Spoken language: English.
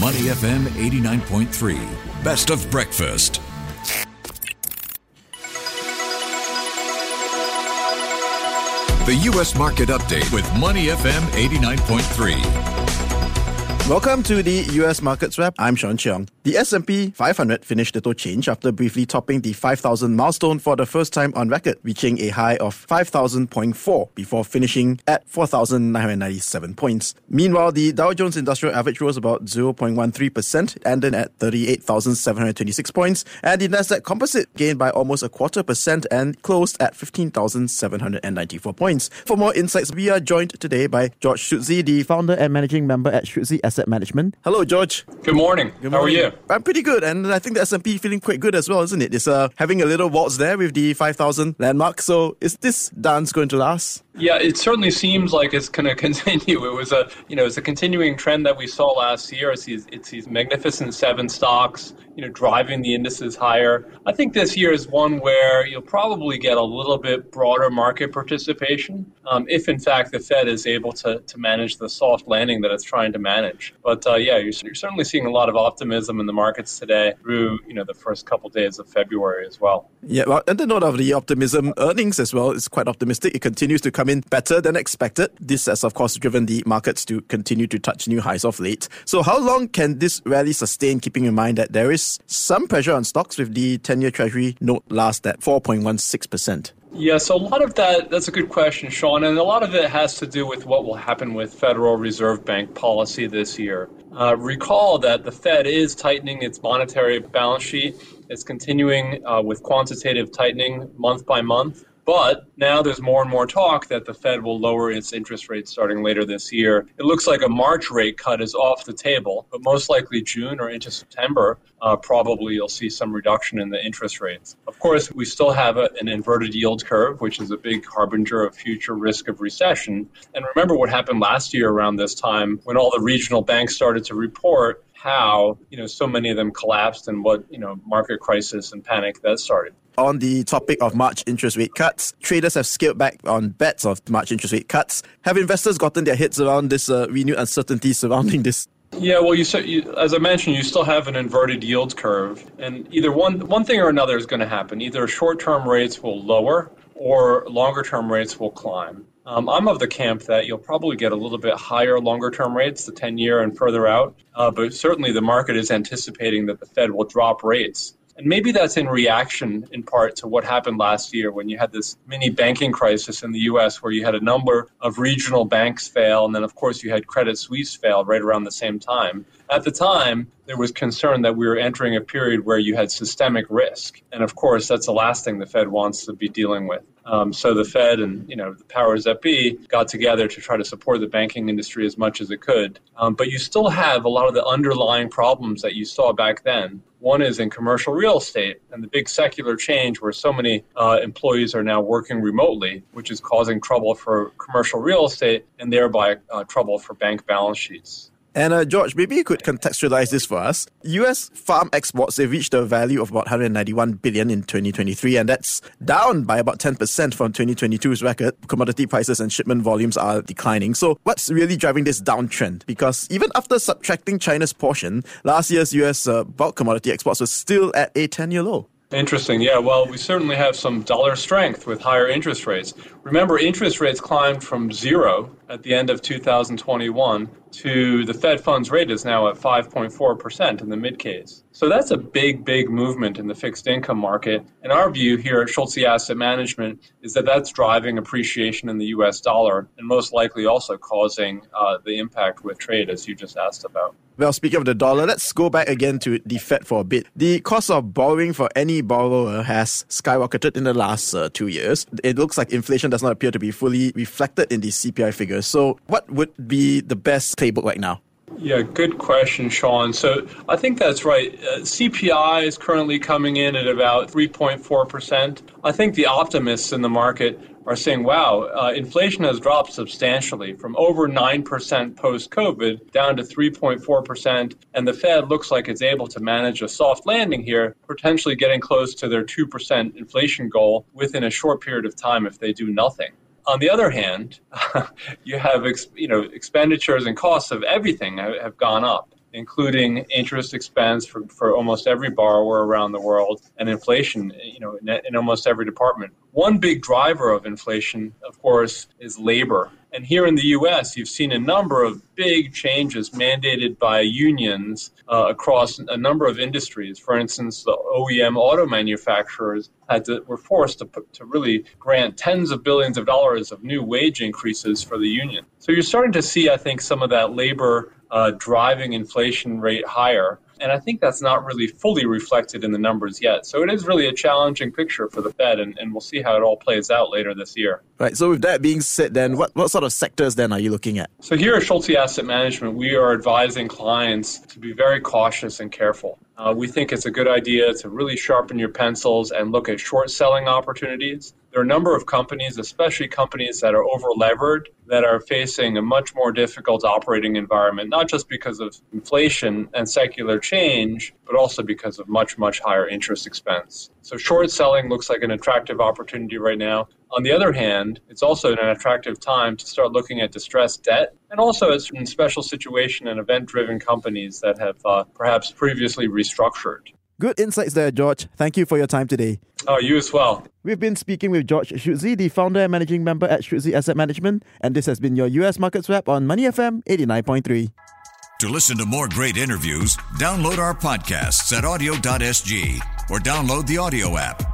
Money FM 89.3. Best of breakfast. The U.S. Market Update with Money FM 89.3. Welcome to the US Markets Wrap. I'm Sean Cheong. The S&P 500 finished little change after briefly topping the 5,000 milestone for the first time on record, reaching a high of 5,000.4 before finishing at 4,997 points. Meanwhile, the Dow Jones Industrial Average rose about 0.13%, ending at 38,726 points, and the Nasdaq Composite gained by almost a quarter percent and closed at 15,794 points. For more insights, we are joined today by George Schultze, the founder and managing member at Schultze Asset Management. Hello, George. Good morning. Good How are you? I'm pretty good, and I think the S&P feeling quite good as well, isn't it? It's uh, having a little waltz there with the 5,000 landmark. So is this dance going to last? Yeah, it certainly seems like it's going to continue. It was a, you know, it's a continuing trend that we saw last year. It's these, it's these magnificent seven stocks, you know, driving the indices higher. I think this year is one where you'll probably get a little bit broader market participation, um, if in fact the Fed is able to, to manage the soft landing that it's trying to manage. But uh, yeah, you're, you're certainly seeing a lot of optimism in the markets today through, you know, the first couple days of February as well. Yeah, well, and the note of the optimism, earnings as well is quite optimistic. It continues to come come in better than expected. This has, of course, driven the markets to continue to touch new highs of late. So, how long can this rally sustain, keeping in mind that there is some pressure on stocks with the 10 year Treasury note last at 4.16%? Yeah, so a lot of that, that's a good question, Sean, and a lot of it has to do with what will happen with Federal Reserve Bank policy this year. Uh, recall that the Fed is tightening its monetary balance sheet. It's continuing uh, with quantitative tightening month by month. But now there's more and more talk that the Fed will lower its interest rates starting later this year. It looks like a March rate cut is off the table, but most likely June or into September, uh, probably you'll see some reduction in the interest rates. Of course, we still have a, an inverted yield curve, which is a big harbinger of future risk of recession. And remember what happened last year around this time when all the regional banks started to report how you know so many of them collapsed and what you know market crisis and panic that started. On the topic of March interest rate cuts, traders have scaled back on bets of March interest rate cuts. Have investors gotten their heads around this uh, renewed uncertainty surrounding this yeah, well, you, you, as I mentioned, you still have an inverted yield curve, and either one one thing or another is going to happen. Either short-term rates will lower, or longer-term rates will climb. Um, I'm of the camp that you'll probably get a little bit higher longer term rates, the 10 year and further out, uh, but certainly the market is anticipating that the Fed will drop rates. And maybe that's in reaction in part to what happened last year when you had this mini banking crisis in the US where you had a number of regional banks fail. And then, of course, you had Credit Suisse fail right around the same time. At the time, there was concern that we were entering a period where you had systemic risk. And of course, that's the last thing the Fed wants to be dealing with. Um, so the Fed and you know the powers that be got together to try to support the banking industry as much as it could. Um, but you still have a lot of the underlying problems that you saw back then. One is in commercial real estate and the big secular change where so many uh, employees are now working remotely, which is causing trouble for commercial real estate and thereby uh, trouble for bank balance sheets. And uh, George, maybe you could contextualize this for us. U.S. farm exports they reached a value of about 191 billion in 2023, and that's down by about 10% from 2022's record. Commodity prices and shipment volumes are declining. So, what's really driving this downtrend? Because even after subtracting China's portion, last year's U.S. Uh, bulk commodity exports were still at a 10-year low. Interesting. Yeah, well, we certainly have some dollar strength with higher interest rates. Remember, interest rates climbed from zero at the end of 2021 to the Fed funds rate is now at 5.4% in the mid case. So that's a big, big movement in the fixed income market. And our view here at Schultze Asset Management is that that's driving appreciation in the US dollar and most likely also causing uh, the impact with trade, as you just asked about. Well, speaking of the dollar, let's go back again to the Fed for a bit. The cost of borrowing for any borrower has skyrocketed in the last uh, two years. It looks like inflation does not appear to be fully reflected in the CPI figures. So, what would be the best playbook right now? Yeah, good question, Sean. So I think that's right. Uh, CPI is currently coming in at about 3.4%. I think the optimists in the market are saying, wow, uh, inflation has dropped substantially from over 9% post COVID down to 3.4%. And the Fed looks like it's able to manage a soft landing here, potentially getting close to their 2% inflation goal within a short period of time if they do nothing. On the other hand, you have ex, you know expenditures and costs of everything have, gone up including interest expense for, for almost every borrower around the world and inflation, you know, in, in almost every department. One big driver of inflation, of course, is labor. And here in the US, you've seen a number of big changes mandated by unions uh, across a number of industries. For instance, the OEM auto manufacturers had to, were forced to, to really grant tens of billions of dollars of new wage increases for the union. So you're starting to see, I think, some of that labor uh, driving inflation rate higher. And I think that's not really fully reflected in the numbers yet. So it is really a challenging picture for the Fed, and, and we'll see how it all plays out later this year. Right. So with that being said, then what, what sort of sectors then are you looking at? So here at Schultze Asset Management, we are advising clients to be very cautious and careful. Uh, we think it's a good idea to really sharpen your pencils and look at short selling opportunities. There are a number of companies, especially companies that are over levered, that are facing a much more difficult operating environment, not just because of inflation and secular change, but also because of much, much higher interest expense. So short selling looks like an attractive opportunity right now. On the other hand, it's also an attractive time to start looking at distressed debt and also in special situation and event driven companies that have uh, perhaps previously restructured. Good insights there, George. Thank you for your time today. Oh, you as well. We've been speaking with George Schultze, the founder and managing member at Schultze Asset Management, and this has been your US Markets Wrap on Money FM 89.3. To listen to more great interviews, download our podcasts at awedio.sg or download the AWEDIO app.